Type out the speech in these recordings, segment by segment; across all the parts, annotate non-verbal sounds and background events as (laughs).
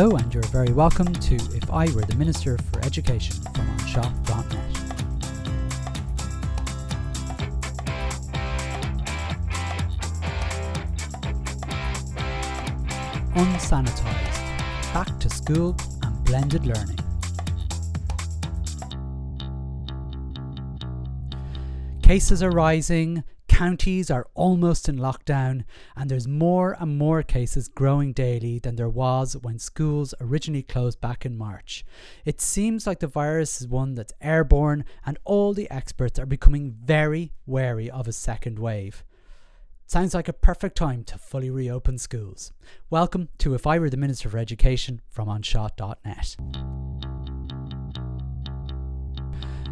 Hello, and you're very welcome to If I Were the Minister for Education from anseo.net. Unsanitized, back to school and blended learning. Cases are rising, counties are almost in lockdown, and there's more and more cases growing daily than there was when schools originally closed back in March. It seems like the virus is one that's airborne, and all the experts are becoming very wary of a second wave. Sounds like a perfect time to fully reopen schools. Welcome to If I Were the Minister for Education from anseo.net.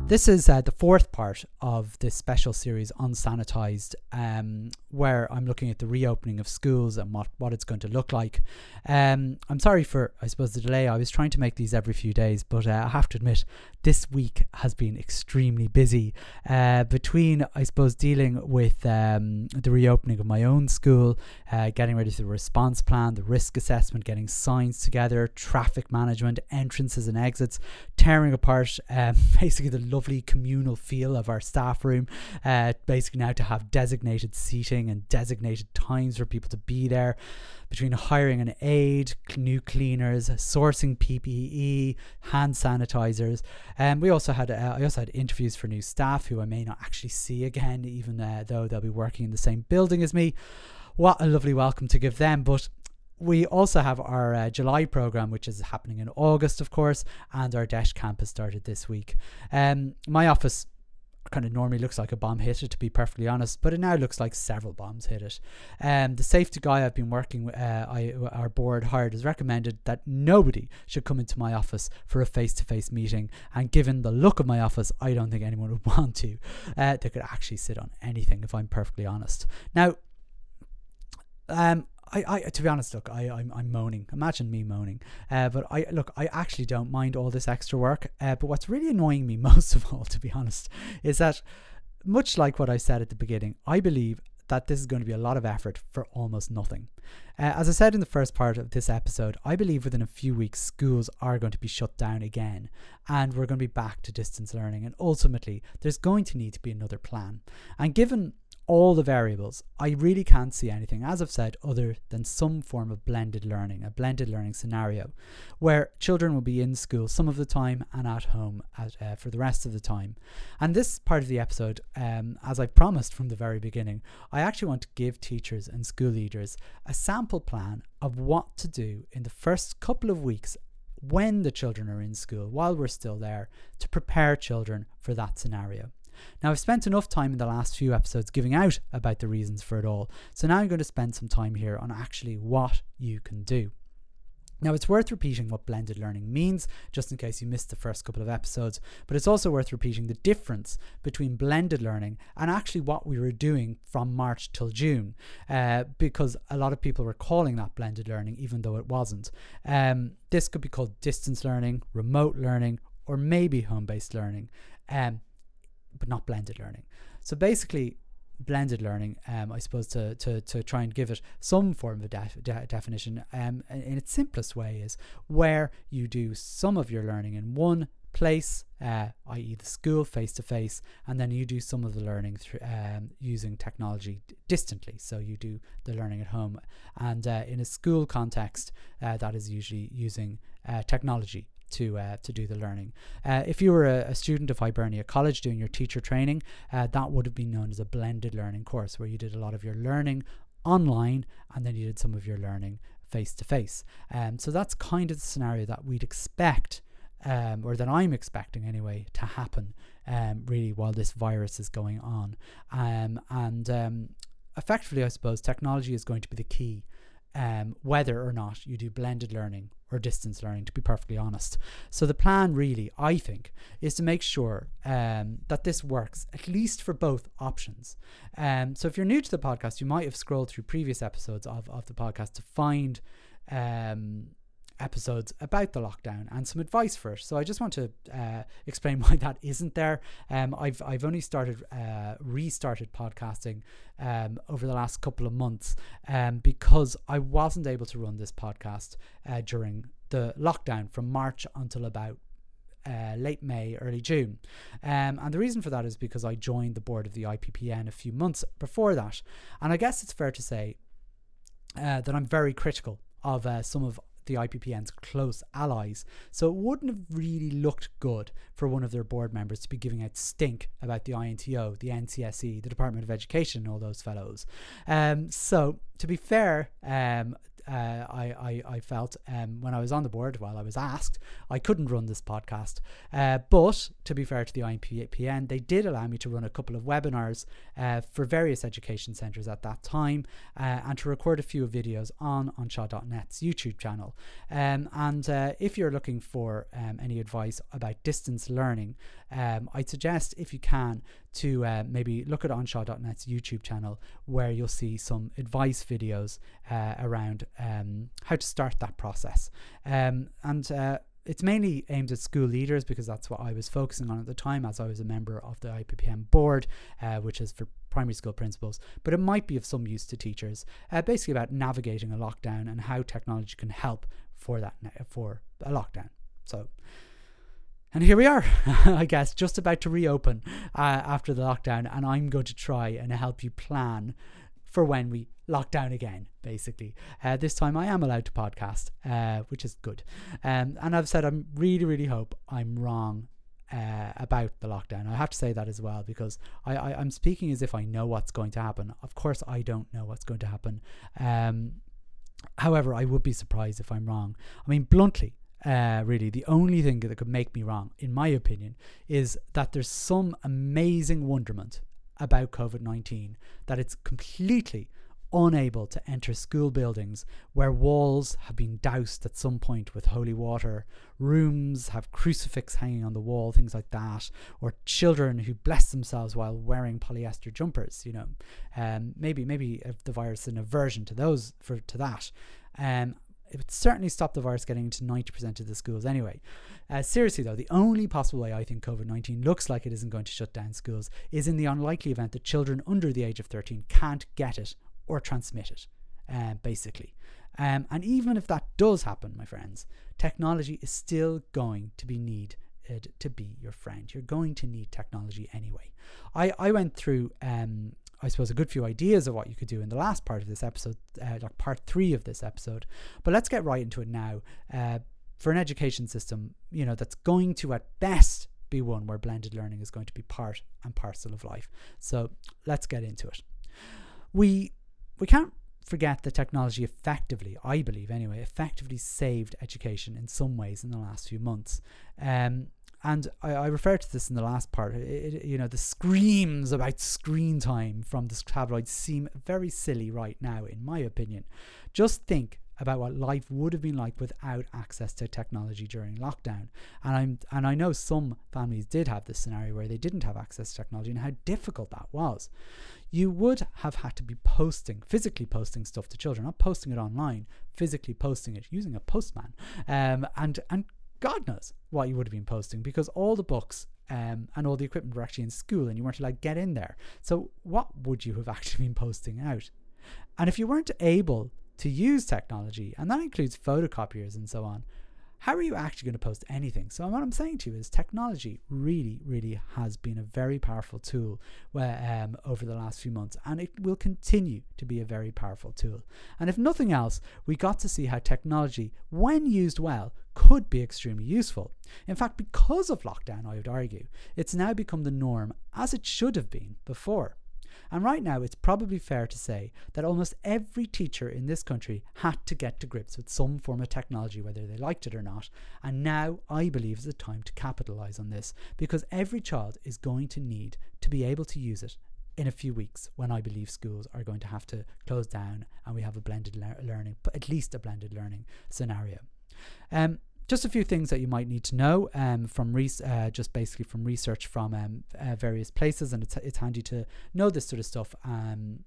This is uh, the fourth part of this special series Unsanitized, um, where I'm looking at the reopening of schools and what, what it's going to look like. Um, I'm sorry for, I suppose, the delay. I was trying to make these every few days, but uh, I have to admit, this week has been extremely busy. Uh, between, I suppose, dealing with um, the reopening of my own school, uh, getting ready for the response plan, the risk assessment, getting signs together, traffic management, entrances and exits, tearing apart um, (laughs) basically the lovely communal feel of our staff room. Uh, basically, now to have designated seating and designated times for people to be there. Between hiring an aide, new cleaners, sourcing PPE, hand sanitizers, and um, we also had uh, I also had interviews for new staff who I may not actually see again, even uh, though they'll be working in the same building as me. What a lovely welcome to give them! But we also have our uh, July program, which is happening in August, of course, and our Dash campus started this week. Um, my office kind of normally looks like a bomb hit it, to be perfectly honest, but it now looks like several bombs hit it. Um, the safety guy I've been working with, uh, I, our board hired, has recommended that nobody should come into my office for a face to face meeting. And given the look of my office, I don't think anyone would (laughs) want to. Uh, they could actually sit on anything, if I'm perfectly honest. Now, um, I, I to be honest, look, I, I'm, I'm moaning. Imagine me moaning. Uh, but I look, I actually don't mind all this extra work. Uh, but what's really annoying me (laughs) most of all, to be honest, is that much like what I said at the beginning, I believe that this is going to be a lot of effort for almost nothing. Uh, as I said in the first part of this episode, I believe within a few weeks schools are going to be shut down again and we're going to be back to distance learning. And ultimately, there's going to need to be another plan. And given all the variables, I really can't see anything, as I've said, other than some form of blended learning, a blended learning scenario, where children will be in school some of the time and at home at, uh, for the rest of the time. And this part of the episode, um, as I promised from the very beginning, I actually want to give teachers and school leaders a sample plan of what to do in the first couple of weeks when the children are in school, while we're still there, to prepare children for that scenario. Now, I've spent enough time in the last few episodes giving out about the reasons for it all, so now I'm going to spend some time here on actually what you can do. Now, it's worth repeating what blended learning means, just in case you missed the first couple of episodes, but it's also worth repeating the difference between blended learning and actually what we were doing from March till June, uh, because a lot of people were calling that blended learning, even though it wasn't. Um, this could be called distance learning, remote learning, or maybe home based learning. Um, but not blended learning. So basically, blended learning, um, I suppose, to, to, to try and give it some form of de- definition, um, in its simplest way, is where you do some of your learning in one place, uh, i.e., the school face to face, and then you do some of the learning through um, using technology d- distantly. So you do the learning at home, and uh, in a school context, uh, that is usually using uh, technology to uh, to do the learning. Uh, if you were a, a, student of Hibernia College doing your teacher training, uh, that would have been known as a blended learning course, where you did a lot of your learning online and then you did some of your learning face to face. So that's kind of the scenario that we'd expect, um, or that I'm expecting anyway, to happen. Um, really, while this virus is going on, um, and um, effectively, I suppose technology is going to be the key um, whether or not you do blended learning or distance learning, to be perfectly honest. So, the plan really, I think, is to make sure um, that this works, at least for both options. Um, so, if you're new to the podcast, you might have scrolled through previous episodes of, of the podcast to find um, episodes about the lockdown and some advice for it. So I just want to uh, explain (laughs) why that isn't there. Um, I've I've only started uh, restarted podcasting um, over the last couple of months um, because I wasn't able to run this podcast uh, during the lockdown from March until about uh, late May, early June. Um, and the reason for that is because I joined the board of the IPPN a few months before that. And I guess it's fair to say uh, that I'm very critical of uh, some of the IPPN's close allies. So it wouldn't have really looked good for one of their board members to be giving out stink about the INTO, the NCSE, the Department of Education, and all those fellows. Um, so to be fair, um, uh, I, I, I felt um, when I was on the board, while I was asked, I couldn't run this podcast. Uh, but to be fair to the IPPN, they did allow me to run a couple of webinars uh, for various education centres at that time uh, and to record a few videos on anseo.net's YouTube channel. Um, and uh, if you're looking for um, any advice about distance learning, um, I'd suggest if you can to uh, maybe look at anseo.net's YouTube channel where you'll see some advice videos uh, around um, how to start that process. Um, and uh, it's mainly aimed at school leaders because that's what I was focusing on at the time as I was a member of the IPPN board, uh, which is for primary school principals. But it might be of some use to teachers, uh, basically about navigating a lockdown and how technology can help for that for a lockdown. So and here we are, (laughs) I guess, just about to reopen uh, after the lockdown. And I'm going to try and help you plan for when we lock down again, basically. Uh, this time I am allowed to podcast, uh, which is good. Um, and I've said I really, really hope I'm wrong uh, about the lockdown. I have to say that as well because I, I, am speaking as if I know what's going to happen. Of course, I don't know what's going to happen. Um, however, I would be surprised if I'm wrong. I mean, bluntly, uh, really, the only thing that could make me wrong, in my opinion, is that there's some amazing wonderment about COVID 19 that it's completely unable to enter school buildings where walls have been doused at some point with holy water, rooms have crucifix hanging on the wall, things like that, or children who bless themselves while wearing polyester jumpers. You know, um, maybe maybe the virus an aversion to those for to that. Um, it would certainly stop the virus getting into 90% of the schools anyway. Uh, seriously, though, the only possible way I think COVID 19 looks like it isn't going to shut down schools is in the unlikely event that children under the age of 13 can't get it or transmit it, uh, basically. Um, and even if that does happen, my friends, technology is still going to be needed to be your friend. You're going to need technology anyway. I, I went through um, I suppose, a good few ideas of what you could do in the last part of this episode, uh, like part three of this episode. But let's get right into it now. Uh, for an education system, you know, that's going to at best be one where blended learning is going to be part and parcel of life. So let's get into it. We we can't forget that technology effectively, I believe anyway, effectively saved education in some ways in the last few months. Um, and I, I referred to this in the last part. It, it, you know, the screams about screen time from this tabloid seem very silly right now, in my opinion. Just think about what life would have been like without access to technology during lockdown. And I'm and I know some families did have this scenario where they didn't have access to technology and how difficult that was. You would have had to be posting, physically posting stuff to children, not posting it online, physically posting it using a postman, um, and and God knows what you would have been posting because all the books um, and all the equipment were actually in school and you weren't allowed to get in there. So, what would you have (laughs) actually been posting out? And if you weren't able to use technology, and that includes photocopiers and so on, how are you actually going to post anything? So, what I'm saying to you is technology really, really has been a very powerful tool where, um, over the last few months, and it will continue to be a very powerful tool. And if nothing else, we got to see how technology, when used well, could be extremely useful. In fact, because of lockdown, I would argue, it's now become the norm as it should have been before. And right now, it's probably fair to say that almost every teacher in this country had to get to grips with some form of technology, whether they liked it or not. And now I believe is the time to capitalize on this because every child is going to need to be able to use it in a few weeks when I believe schools are going to have to close down and we have a blended le- learning, but at least a blended learning scenario. Um, just a few things that you might need to know um, from re- uh, just basically from research from um, uh, various places, and it's it's handy to know this sort of stuff. Um,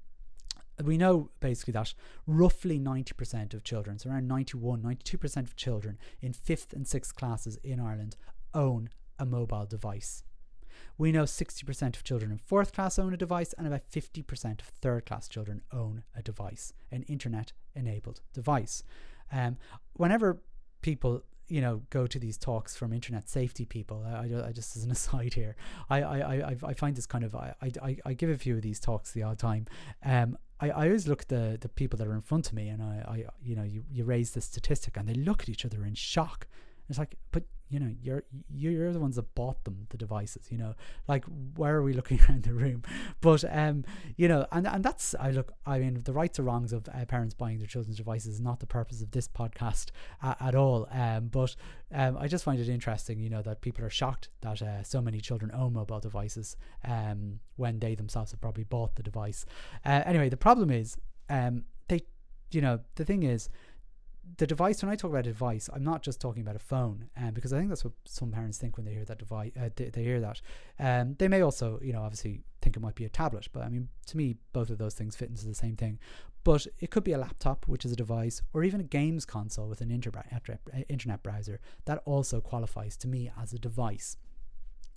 we know basically that roughly 90% of children, so around 91, 92% of children in fifth and sixth classes in Ireland own a mobile device. We know 60% of children in fourth class own a device, and about 50% of third class children own a device, an internet enabled device. Um, whenever people you know go to these talks from internet safety people. I, I, just as an (laughs) aside here I, I, I, I find this kind of I, I, I give a few of these talks the odd time. Um I, I always look at the, the people that are in front of me and I, I you know you, you raise the statistic and they look at each other in shock it's like but you know you're you're the ones that bought them the devices you know? Like where are we (laughs) looking around the room? But um you know and and that's i look i mean the rights or wrongs of uh, parents buying their children's devices is not the purpose of this podcast at all. Um but um i just find it interesting you know that people are shocked that uh, so many children own mobile devices um when they themselves have probably bought the device. Uh, anyway the problem is um they you know the thing is the device when i talk about a device i'm not just talking about a phone um, because i think that's what some parents think when they hear that device uh, they, they, hear that. Um, they may also you know obviously think it might be a tablet but i mean to me both of those things fit into the same thing. But it could be a laptop which is a device or even a games console with an inter- uh, internet browser that also qualifies to me as a device.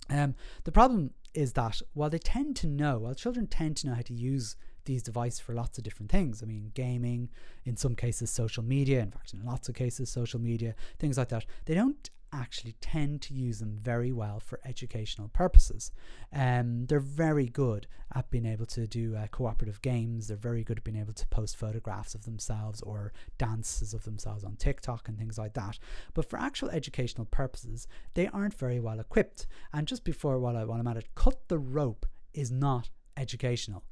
Um, the problem is that while they tend to know while children tend to know how to use these devices for lots of different things. I mean, gaming, in some cases, social media, in fact, in lots of cases, social media, things like that. They don't actually tend to use them very well for educational purposes. Um, they're very good at being able to do uh, cooperative games. They're very good at being able to post photographs of themselves or dances of themselves on TikTok and things like that. But for actual educational purposes, they aren't very well equipped. And just before while, I, while I'm at it, cut the rope is not educational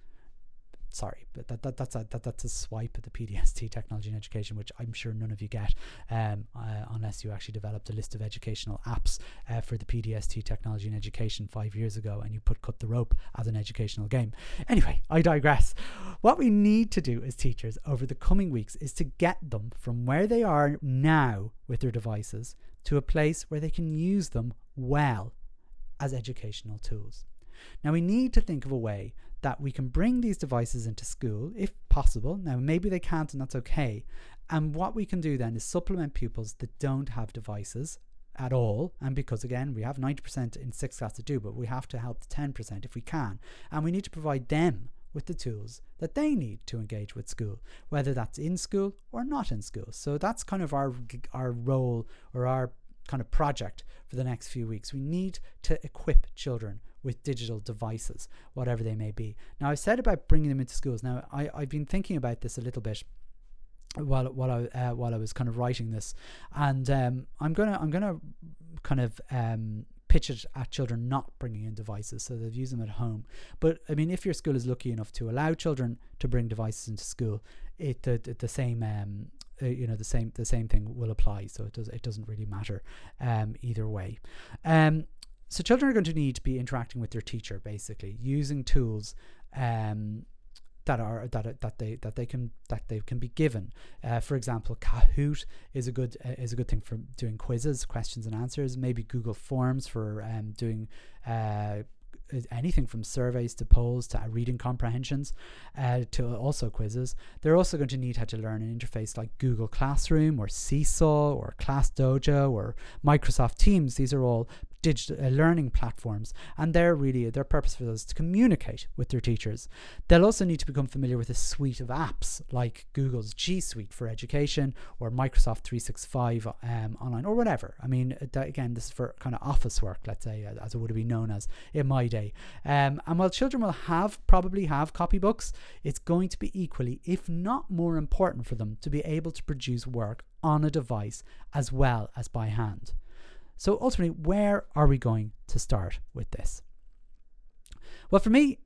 sorry, but that, that that's a that, that's a swipe at the PDST (laughs) technology and education, which I'm sure none of you get, um, uh, unless you actually developed a list of educational apps uh, for the PDST technology and education five years ago, and you put cut the rope as an educational game. Anyway, I digress. What we need to do as teachers over the coming weeks is to get them from where they are now with their devices to a place where they can use them well as educational tools. Now, we need to think of a way that we can bring these devices into school if possible. Now, maybe they can't, and that's okay. And what we can do then is supplement pupils that don't have devices at all. And because, again, we have 90% in sixth class to do, but we have to help the 10% if we can. And we need to provide them with the tools that they need to engage with school, whether that's in school or not in school. So that's kind of our our role or our kind of project for the next few weeks. We need to equip children with digital devices, whatever they may be. Now, I've said about bringing them into schools. Now, I, I've been thinking about this a little bit while while I uh, while I was kind of writing this, and um, I'm gonna I'm gonna kind of um, pitch it at children not bringing in devices, so they've used them at home. But I mean, if your school is lucky enough to allow children to bring devices into school, it the, the, the same um, uh, you know the same the same thing will apply. So it does it doesn't really matter um, either way. Um, so children are going to need to be interacting with their teacher basically using tools um, that are that that they that they can that they can be given. Uh, for example, Kahoot is a good uh, is a good thing for doing quizzes, questions and answers. Maybe Google Forms for um, doing uh, anything from surveys to polls to reading comprehensions uh, to also quizzes. They're also going to need how to learn an interface like Google Classroom or Seesaw or Class Dojo or Microsoft Teams. These are all digital uh, learning platforms, and they're really their purpose for those to communicate with their teachers. They'll also need to become familiar with a suite of apps like Google's G Suite for education or Microsoft 365 um, online or whatever. I mean, uh, that, again, this is for kind of office work, let's say, uh, as it would have been known as in my day. Um, and while children will have probably have copybooks, it's going to be equally, if not more important for them to be able to produce work on a device as well as by hand. So ultimately, where are we going to start with this? Well, for me,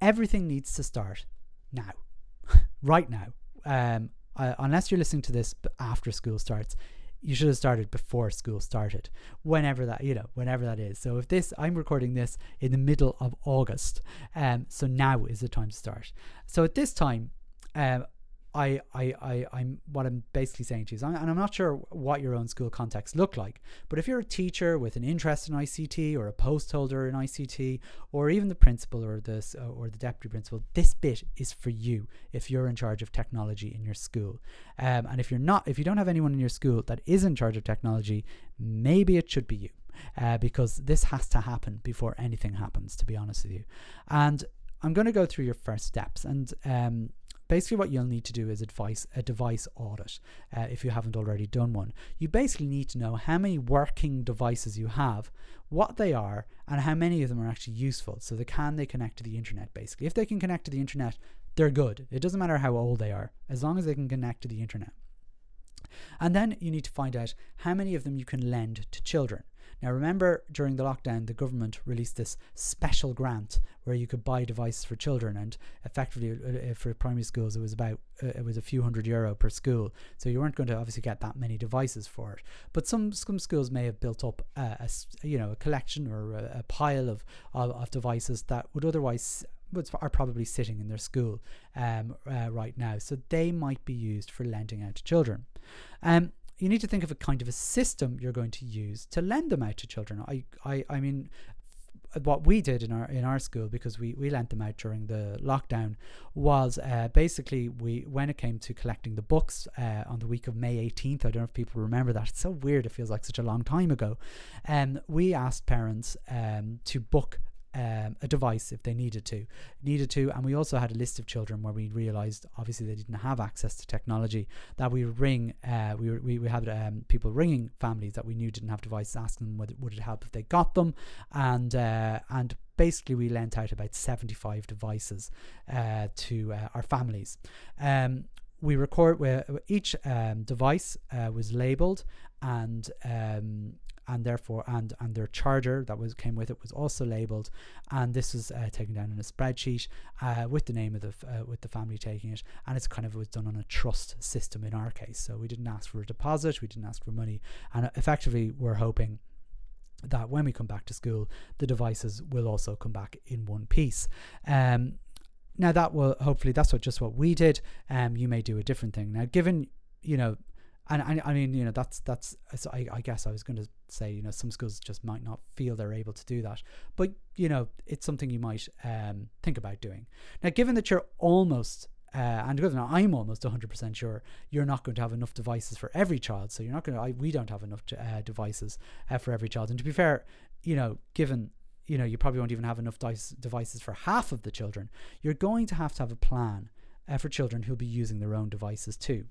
everything needs to start now, (laughs) right now. Um, uh, unless you're listening to this after school starts, you should have started before school started, whenever that you know, whenever that is. So if this, I'm recording this in the middle of August, um, so now is the time to start. So at this time, um, I, I, I, I'm what I'm basically saying to you is, I'm, and I'm not sure what your own school context look like, but if you're a teacher with an interest in ICT or a post holder in ICT, or even the principal or the or the deputy principal, this bit is for you if you're in charge of technology in your school. Um, and if you're not, if you don't have anyone in your school that is in charge of technology, maybe it should be you. Uh, because this has to happen before anything happens, to be honest with you. And I'm going to go through your first steps. And um, basically what you'll need to do is advice a device audit uh, if you haven't already done one. You basically need to know how many working devices you have what they are and how many of them are actually useful. So they can they connect to the internet basically. If they can connect to the internet they're good. It doesn't matter how old they are as long as they can connect to the internet. And then you need to find out how many of them you can lend to children now, remember during the lockdown, the government released this special grant where you could buy devices for children, and effectively uh, uh, for primary schools, it was about uh, it was a few hundred euro per school. So you weren't going to obviously get that many devices for it. But some some schools may have built up a, a you know a collection or a, a pile of, of, of devices that would otherwise are probably sitting in their school um, uh, right now. So they might be used for lending out to children. Um, you need to think of a kind of a system you're going to use to lend them out to children. I, I, I mean, what we did in our in our school because we we lent them out during the lockdown was uh, basically we when it came to collecting the books uh, on the week of May 18th I don't know if people remember that it's so weird it feels like such a long time ago and um, we asked parents um, to book um, a device if they needed to needed to. And we also had a list of children where we realized obviously they didn't have access to technology that we ring uh, we, we, we had um, people ringing families that we knew didn't have devices asking them whether would it help if they got them. And uh, and basically we lent out about 75 devices uh, to uh, our families. Um, we record where each um, device uh, was labeled and um, and therefore and and their charger that was came with it was also labeled and this was uh, taken down in a spreadsheet uh, with the name of the uh, with the family taking it and it's kind of was done on a trust system in our case. So we didn't ask for a deposit we didn't ask for money and effectively we're hoping that when we come back to school the devices will also come back in one piece. Um, now that will hopefully that's what just what we did. Um you may do a different thing. Now given you know and I, I mean, you know, that's that's. So I, I guess I was going to say, you know, some schools just might not feel they're able to do that, but you know, it's something you might um, think about doing. Now, given that you're almost uh, and given I'm almost 100% sure you're not going to have enough devices for every child, so you're not going to. I, we don't have enough uh, devices uh, for every child, and to be fair, you know, given you know, you probably won't even have enough dice, devices for half of the children. You're going to have to have a plan uh, for children who'll be using their own devices too.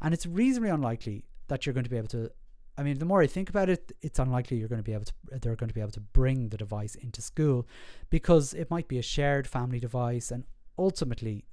And it's reasonably unlikely that you're going to be able to. I mean, the more I think about it, it's unlikely you're going to be able to. They're going to be able to bring the device into school, because it might be a shared family device, and ultimately,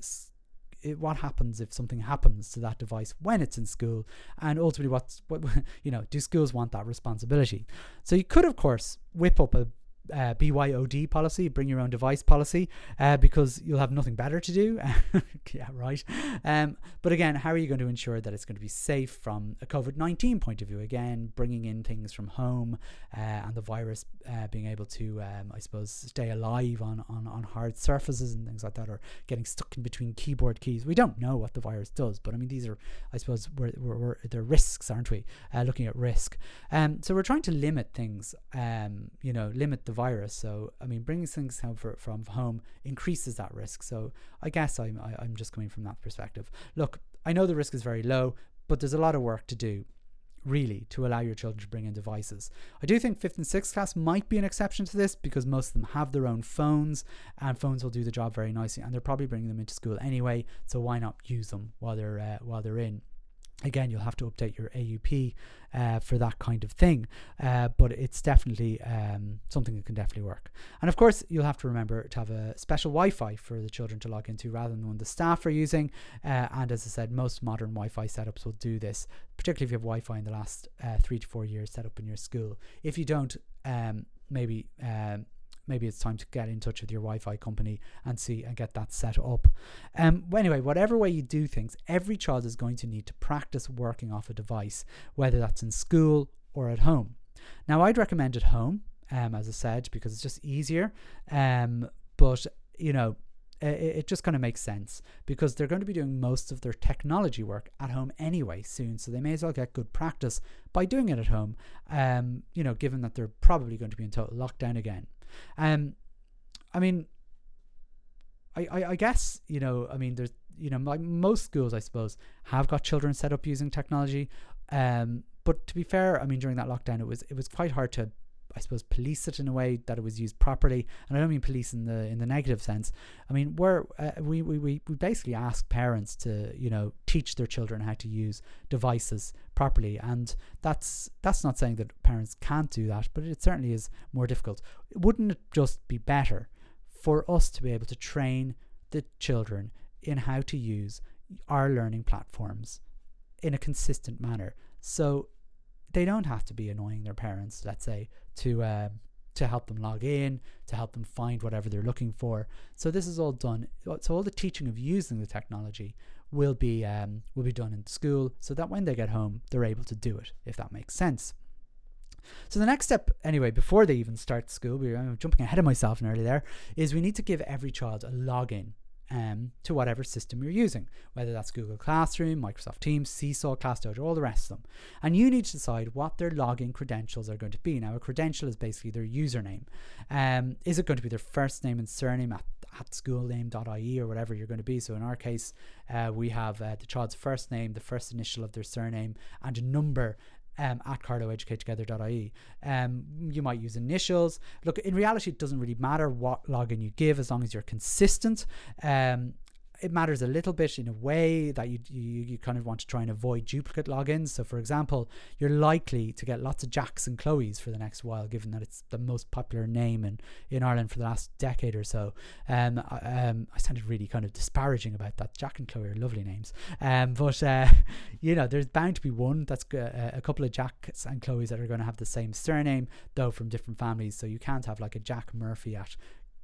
it, what happens if something happens to that device when it's in school, and ultimately, what's what (laughs) you know, do schools want that responsibility? So you could, of course, whip up a uh, BYOD policy, bring your own device policy, uh, because you'll have nothing better to do. (laughs) yeah, right. Um, but again, how are you going to ensure that it's going to be safe from a COVID 19 point of view? Again, bringing in things from home uh, and the virus uh, being able to, um, I suppose, stay alive on, on, on hard surfaces and things like that, or getting stuck in between keyboard keys. We don't know what the virus does, but I mean, these are, I suppose, we're, we're, we're they're risks, aren't we? Uh, looking at risk. Um, so we're trying to limit things, um, you know, limit the virus. So, I mean, bringing things home for, from home increases that risk. So, I guess I'm, I, am i am just coming from that perspective. Look, I know the risk is very low, but there's a lot of work to do really to allow your children to bring in devices. I do think 5th and 6th class might be an exception to this because most of them have their own phones and phones will do the job very nicely and they're probably bringing them into school anyway so why not use them while they're uh, while they're in again you'll have to update your AUP uh, for that kind of thing. Uh, but it's definitely um, something that can definitely work. And of course you'll have to remember to have a special Wi-Fi for the children to log into rather than one the staff are using. Uh, and as I said most modern Wi-Fi setups will do this particularly if you have Wi-Fi in the last uh, three to four years set up in your school. If you don't um, maybe um, maybe it's time to get in touch with your Wi-Fi company and see and get that set up. Um, anyway, whatever way you do things, every child is going to need to practice working off a device, whether that's in school or at home. Now, I'd recommend at home, um, as I said, because it's just easier. Um, but you know, it, just kind of makes sense because they're going to be doing most of their technology work at home anyway soon. So they may as well get good practice by doing it at home, um, you know, given that they're probably going to be in total lockdown again. Um, I mean, I, I, I guess, you know, I mean, there's, you know, like most schools, I suppose, have got children set up using technology. Um, but to be fair, I mean, during that lockdown, it was it was quite hard to I suppose police it in a way that it was used properly. And I don't mean police in the in the negative sense. I mean we're uh, we, we we we basically ask parents to you know teach their children how to use devices properly, and that's that's not saying that parents can't do that, but it certainly is more difficult. Wouldn't it just be better for us to be able to train the children in how to use our learning platforms in a consistent manner? So they don't have to be annoying their parents, let's say, to um, to help them log in, to help them find whatever they're looking for. So this is all done. So all the teaching of using the technology will be um, will be done in school, so that when they get home, they're able to do it. If that makes sense. So the next step, anyway, before they even start school, we're jumping ahead of myself nearly there, is we need to give every child a login um, to whatever system you're using, whether that's Google Classroom, Microsoft Teams, Seesaw, ClassDojo, all the rest of them. And you need to decide what their login credentials are going to be. Now, a credential is basically their username. Um, is it going to be their first name and surname at, at schoolname.ie or whatever you're going to be? So in our case, uh, we have uh, the child's first name, the first initial of their surname, and a number um, at carloweducatetogether.ie. Um, you might use initials. Look, in reality, it doesn't really matter what login you give as long as you're consistent. Um, it matters a little bit in a way that you, you you kind of want to try and avoid duplicate logins. So, for example, you're likely to get lots of Jacks and Chloes for the next while, given that it's the most popular name in, in Ireland for the last decade or so. Um, um, I sounded really kind of disparaging about that. Jack and Chloe are lovely names, um, but uh, (laughs) you know, there's bound to be one that's uh, a couple of Jacks and Chloes that are going to have the same surname, though from different families. So you can't have like a Jack Murphy at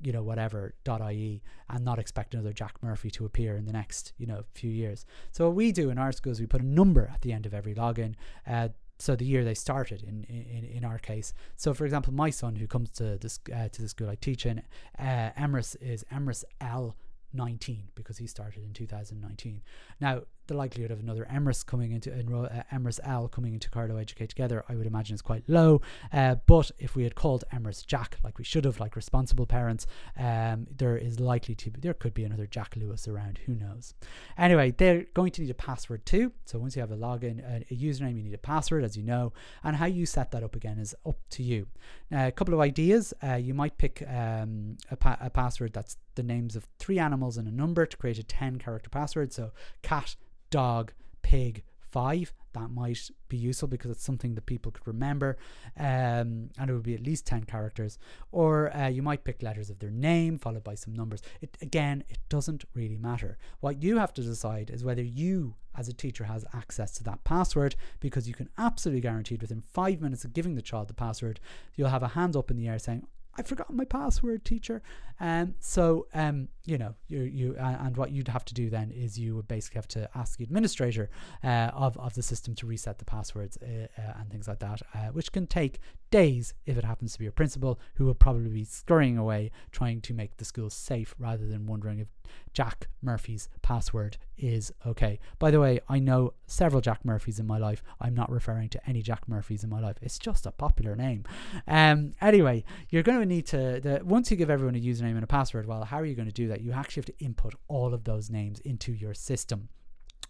you know whatever ie and not expect another jack murphy to appear in the next you know few years so what we do in our school is we put a number at the end of every login uh, so the year they started in, in in our case so for example my son who comes to this uh, to the school i teach in uh, emrys is emrys l 19 because he started in 2019. Now, the likelihood of another Emrys coming into enroll, uh, Emrys L coming into Carlow Educate Together, I would imagine is quite low. Uh, but if we had called Emrys Jack, like we should have, like responsible parents, um, there is likely to be, there could be another Jack Lewis around. Who knows? Anyway, they're going to need a password too. So once you have a login, a, a username, you need a password, as you know, and how you set that up again is up to you. Now, a couple of ideas. Uh, you might pick um, a, pa- a password that's the names of three animals and a number to create a 10 character password. So cat, dog, pig, five. That might be useful because it's something that people could remember, um, and it would be at least 10 characters. Or uh, you might pick letters of their name followed by some numbers. It, again, it doesn't really matter. What you have to decide is whether you, as a teacher, has access to that password because you can absolutely guarantee within five minutes of giving the child the password, you'll have a hand up in the air saying, I've forgotten my password, teacher. Um, so um, you know, you you and what you'd have to do then is you would basically have to ask the administrator uh, of of the system to reset the passwords uh, uh and things like that, uh, which can take days if it happens to be a principal who will probably be scurrying away trying to make the school safe rather than wondering if Jack Murphy's password is okay. By the way, I know several Jack Murphys in my life. I'm not referring to any Jack Murphys in my life. It's just a popular name. Um, anyway, you're going to need to the, once you give everyone a username and a password. Well, how are you going to do that? You actually have to input all of those names into your system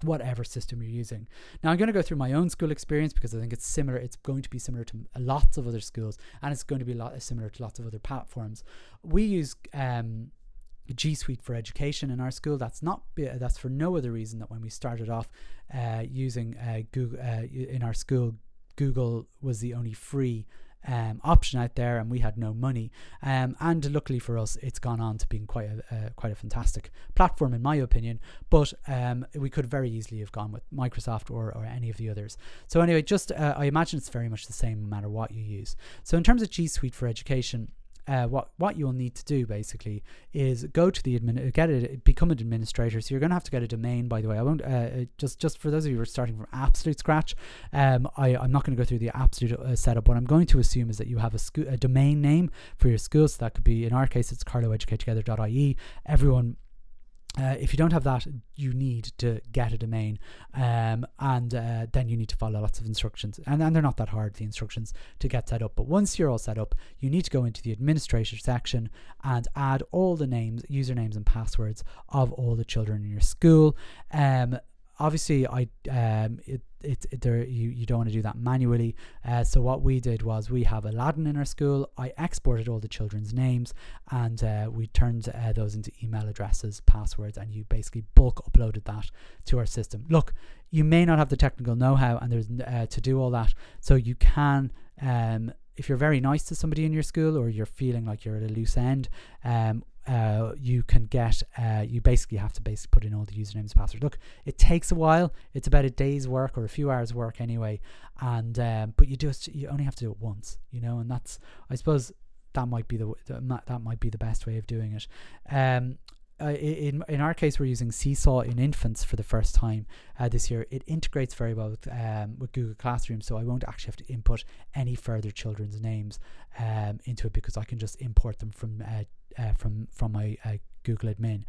whatever system you're using. Now I'm going to go through my own school experience because I think it's similar. It's going to be similar to lots of other schools, and it's going to be a lot similar to lots of other platforms. We use um, G Suite for education in our school. That's not that's for no other reason that when we started off uh, using uh, Google uh, in our school, Google was the only free um, option out there, and we had no money. Um, and luckily for us, it's gone on to being quite a uh, quite a fantastic platform, in my opinion. But um, we could very easily have gone with Microsoft or, or any of the others. So anyway, just uh, I imagine it's very much the same no matter what you use. So in terms of G Suite for education uh, what what you'll need to do basically is go to the admin, get it, become an administrator. So you're going to have to get a domain. By the way, I won't uh, uh, just just for those of you who are starting from absolute scratch. Um, I I'm not going to go through the absolute uh, setup. What I'm going to assume is that you have a, sco- a domain name for your school. So that could be in our case, it's carloweducatetogether.ie. Everyone Uh, if you don't have that, you need to get a domain, um, and uh, then you need to follow lots of instructions. And, and they're not that hard, the instructions to get set up. But once you're all set up, you need to go into the administrator section and add all the names, usernames, and passwords of all the children in your school. Um, obviously I um it, it, it there you, you don't want to do that manually. Uh, so what we did was we have Aladdin in our school. I exported all the children's names and uh, we turned uh, those into email addresses passwords and you basically bulk uploaded that to our system. Look you may not have the technical know-how and there's uh, to do all that. So you can um if you're very nice to somebody in your school or you're feeling like you're at a loose end um, uh, you can get uh, you basically have to basically put in all the usernames and passwords. Look it takes a while. It's about a day's work or a few hours work anyway. And um, but you just you only have to do it once you know and that's i suppose that might be the that might be the best way of doing it. Um, uh, in in our case, we're using Seesaw in infants for the first time uh, this year. It integrates very well with um, with Google Classroom, so I won't actually have to input any further children's names um, into it because I can just import them from uh, uh, from from my uh, Google admin.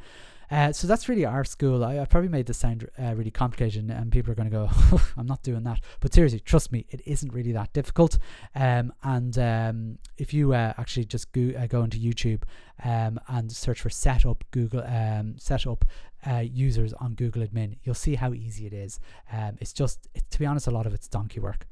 Uh, so that's really our school. I, I probably made this sound uh, really complicated, and, and people are going to go, (laughs) "I'm not doing that." But seriously, trust me, it isn't really that difficult. Um, and um, if you uh, actually just go, go into YouTube um, and search for "setup Google um, setup uh, users on Google Admin," you'll see how easy it is. Um, it's just, it, to be honest, a lot of it's donkey work.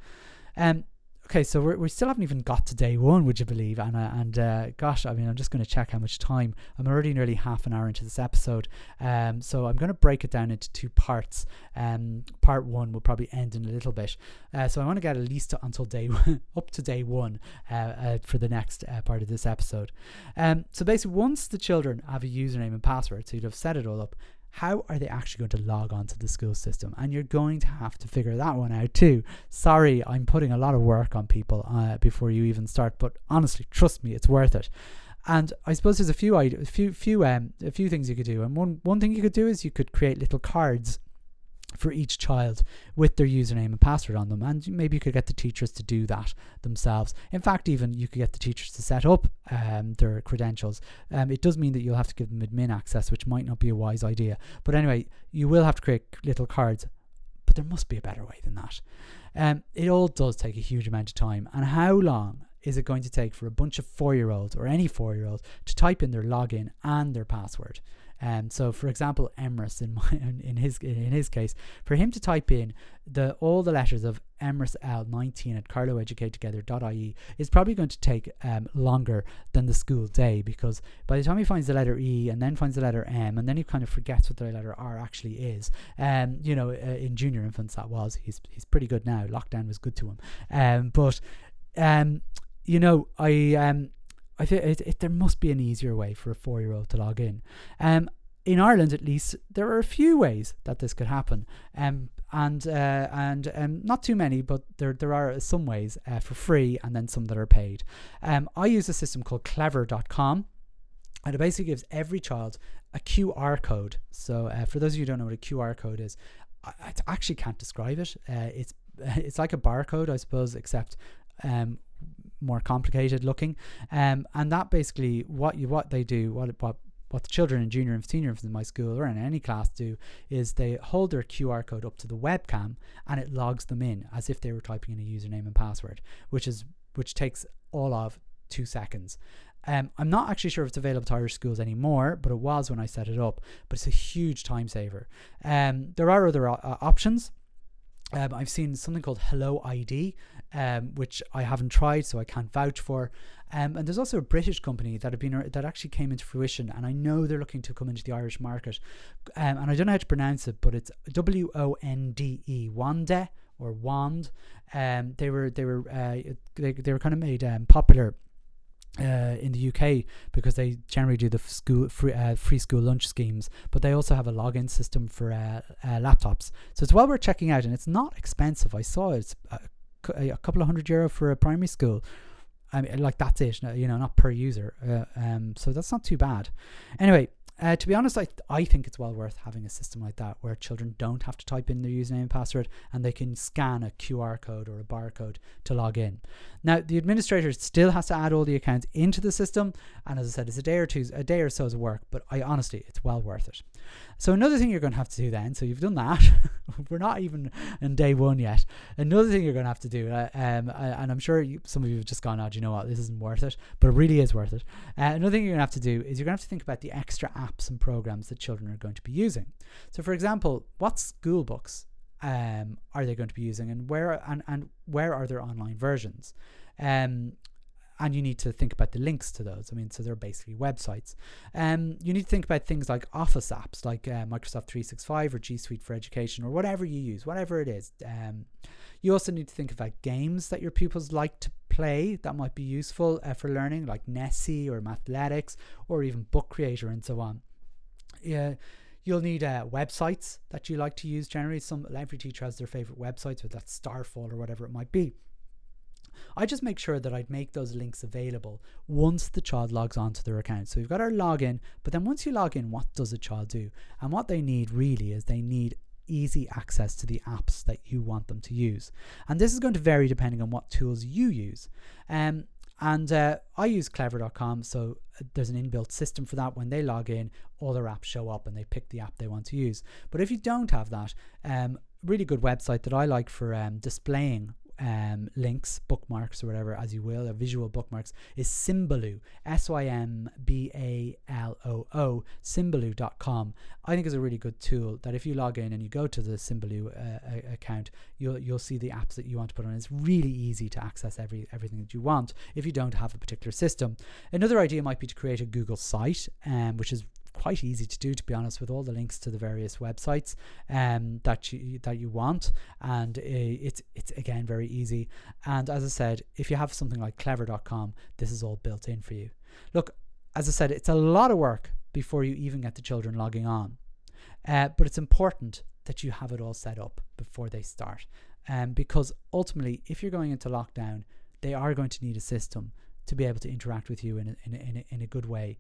Um, okay, so we're, we still haven't even got to day one, would you believe? And uh, and uh, gosh, I mean, I'm just going to check how much time. I'm already nearly half an hour into this episode, um, so I'm going to break it down into two parts. Um, part one will probably end in a little bit, uh, so I want to get at least until day (laughs) up to day one uh, uh, for the next uh, part of this episode. Um, so basically, once the children have a username and password, so you'd have set it all up, how are they actually going to log on to the school system? And you're going to have to figure that one out too. Sorry, I'm putting a lot of work on people uh, before you even start, but honestly, trust me, it's worth it. And I suppose there's a few a few few um a few things you could do. And one one thing you could do is you could create little cards for each child with their username and password on them. And maybe you could get the teachers to do that themselves. In fact, even you could get the teachers to set up um, their credentials. Um, it does mean that you'll have to give them admin access, which might not be a wise idea. But anyway, you will have to create little cards. But there must be a better way than that. Um, it all does take a huge amount of time. And how long is it going to take for a bunch of four year olds or any four year old to type in their login and their password? Um, so, for example, Emrys in my (laughs) in his in his case, for him to type in the all the letters of Emrys L19 at carloweducatetogether.ie is probably going to take um, longer than the school day because by the time he finds the letter E and then finds the letter M and then he kind of forgets what the letter R actually is. Um, you know, uh, in junior infants that was he's he's pretty good now. Lockdown was good to him. Um, but um, you know, I um I think there must be an easier way for a four year old to log in. Um, in Ireland, at least, there are a few ways that this could happen. Um, and uh, and um, not too many, but there there are some ways uh, for free, and then some that are paid. Um, I use a system called Clever.com, and it basically gives every child a QR code. So uh, for those of you who don't know what a QR code is, I, I actually can't describe it. Uh, it's (laughs) it's like a barcode, I suppose, except um, more complicated looking. Um, and that basically what you what they do, what what what the children in junior and senior in my school or in any class do is they hold their QR code up to the webcam and it logs them in as if they were typing in a username and password, which is which takes all of two seconds. Um, I'm not actually sure if it's available to Irish schools anymore, but it was when I set it up. But it's a huge time saver. Um, there are other uh, options. Um, I've seen something called Hello ID, um, which I haven't tried, so I can't vouch for. Um, and there's also a British company that have been that actually came into fruition, and I know they're looking to come into the Irish market. Um, and I don't know how to pronounce it, but it's W O N D E Wande or Wand. Um, they were they were uh, they, they were kind of made um, popular uh, in the UK because they generally do the school free uh, free school lunch schemes, but they also have a login system for uh, uh laptops. So it's well worth checking out, and it's not expensive. I saw it's a, a couple of hundred euro for a primary school. I mean, like that's it, you know, not per user. Uh, um, so that's not too bad. Anyway, uh, to be honest, I, I think it's well worth having a system like that where children don't have to type in their username and password and they can scan a QR code or a barcode to log in. Now, the administrator still has to add all the accounts into the system, and as I said, it's a day or two, a day or so's work, but I honestly, it's well worth it. So another thing you're going to have to do then, so you've done that. (laughs) We're not even in day one yet. Another thing you're going to have to do, uh, um, and I'm sure you, some of you have just gone, "Oh, do you know what? This isn't worth it," but it really is worth it. Uh, another thing you're going to have to do is you're going to have to think about the extra apps and programs that children are going to be using. So, for example, what school books um, are they going to be using, and where and, and where are their online versions? Um, and you need to think about the links to those. I mean, so they're basically websites. Um, you need to think about things like Office apps, like uh, Microsoft 365 or G Suite for Education, or whatever you use, whatever it is. Um, you also need to think about games that your pupils like to play that might be useful uh, for learning, like Nessy or Mathletics, or even Book Creator and so on. Yeah. You'll need uh, websites that you like to use generally. Some every teacher has their favorite websites, whether that's Starfall or whatever it might be. I just make sure that I'd make those links available once the child logs onto their account. So we've got our login, but then once you log in, what does a child do? And what they need really is they need easy access to the apps that you want them to use. And this is going to vary depending on what tools you use. Um, and uh, I use clever.com, so uh, there's an inbuilt system for that. When they log in, all their apps show up and they pick the app they want to use. But if you don't have that, um, really good website that I like for um, displaying um, links, bookmarks, or whatever, as you will, or visual bookmarks, is Symbaloo, S Y M B A L O O, Symbaloo.com. I think is a really good tool that if you log in and you go to the Symbaloo uh, account, you'll you'll see the apps that you want to put on. It's really easy to access every everything that you want if you don't have a particular system. Another idea might be to create a Google site, um, which is quite easy to do to be honest with all the links to the various websites um, that you that you want. And uh, it's it's again very easy. And as I said if you have something like clever.com this is all built in for you. Look as I said it's a lot of work before you even get the children logging on. Uh, but it's important that you have it all set up before they start. Um, because ultimately if you're going into lockdown they are going to need a system to be able to interact with you in in a, in a, in a good way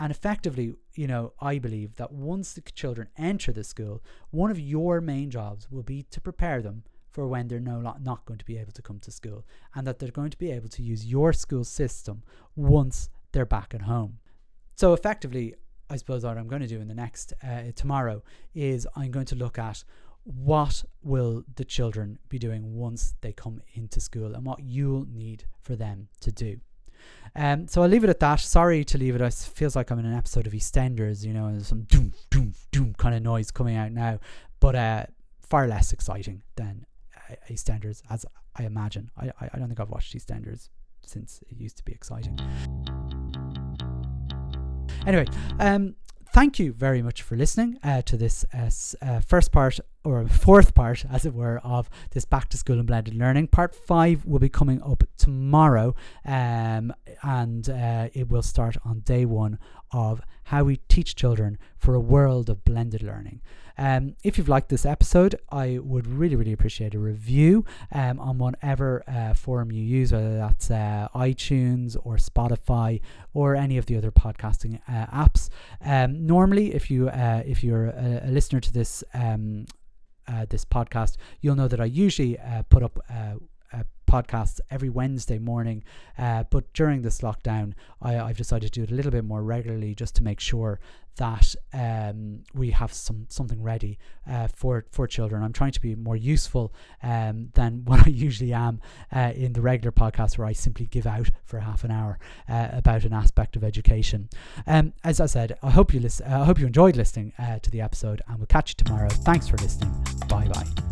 and effectively, you know, I believe that once the children enter the school, one of your main jobs will be to prepare them for when they're no not going to be able to come to school and that they're going to be able to use your school system once they're back at home. So effectively, I suppose what I'm going to do in the next uh, tomorrow is I'm going to look at what will the children be doing once they come into school and what you'll need for them to do. Um, so I'll leave it at that. Sorry to leave it. It feels like I'm in an episode of EastEnders, you know, and some doom, doom, doom kind of noise coming out now, but uh, far less exciting than uh, EastEnders, as I imagine. I, I, I don't think I've watched EastEnders since it used to be exciting. Anyway, um, thank you very much for listening uh, to this uh, uh, first part or a fourth part, as it were, of this back to school and blended learning. Part five will be coming up tomorrow, um, and uh, it will start on day one of how we teach children for a world of blended learning. Um, if you've liked this episode, I would really, really appreciate a review um, on whatever uh, forum you use, whether that's uh, iTunes or Spotify or any of the other podcasting uh, apps. Um, normally, if you uh, if you're a, a, listener to this um, uh, this podcast, you'll know that I usually uh, put up podcasts every Wednesday morning. Uh, but during this lockdown, I, have decided to do it a little bit more regularly just to make sure that um, we have some something ready uh, for for children. I'm trying to be more useful um, than (laughs) what I usually am uh, in the regular podcast, where I simply give out for half an hour uh, about an aspect of education. Um, as I said, I hope you listen. I hope you enjoyed listening uh, to the episode, and we'll catch you tomorrow. Thanks for listening. Bye bye.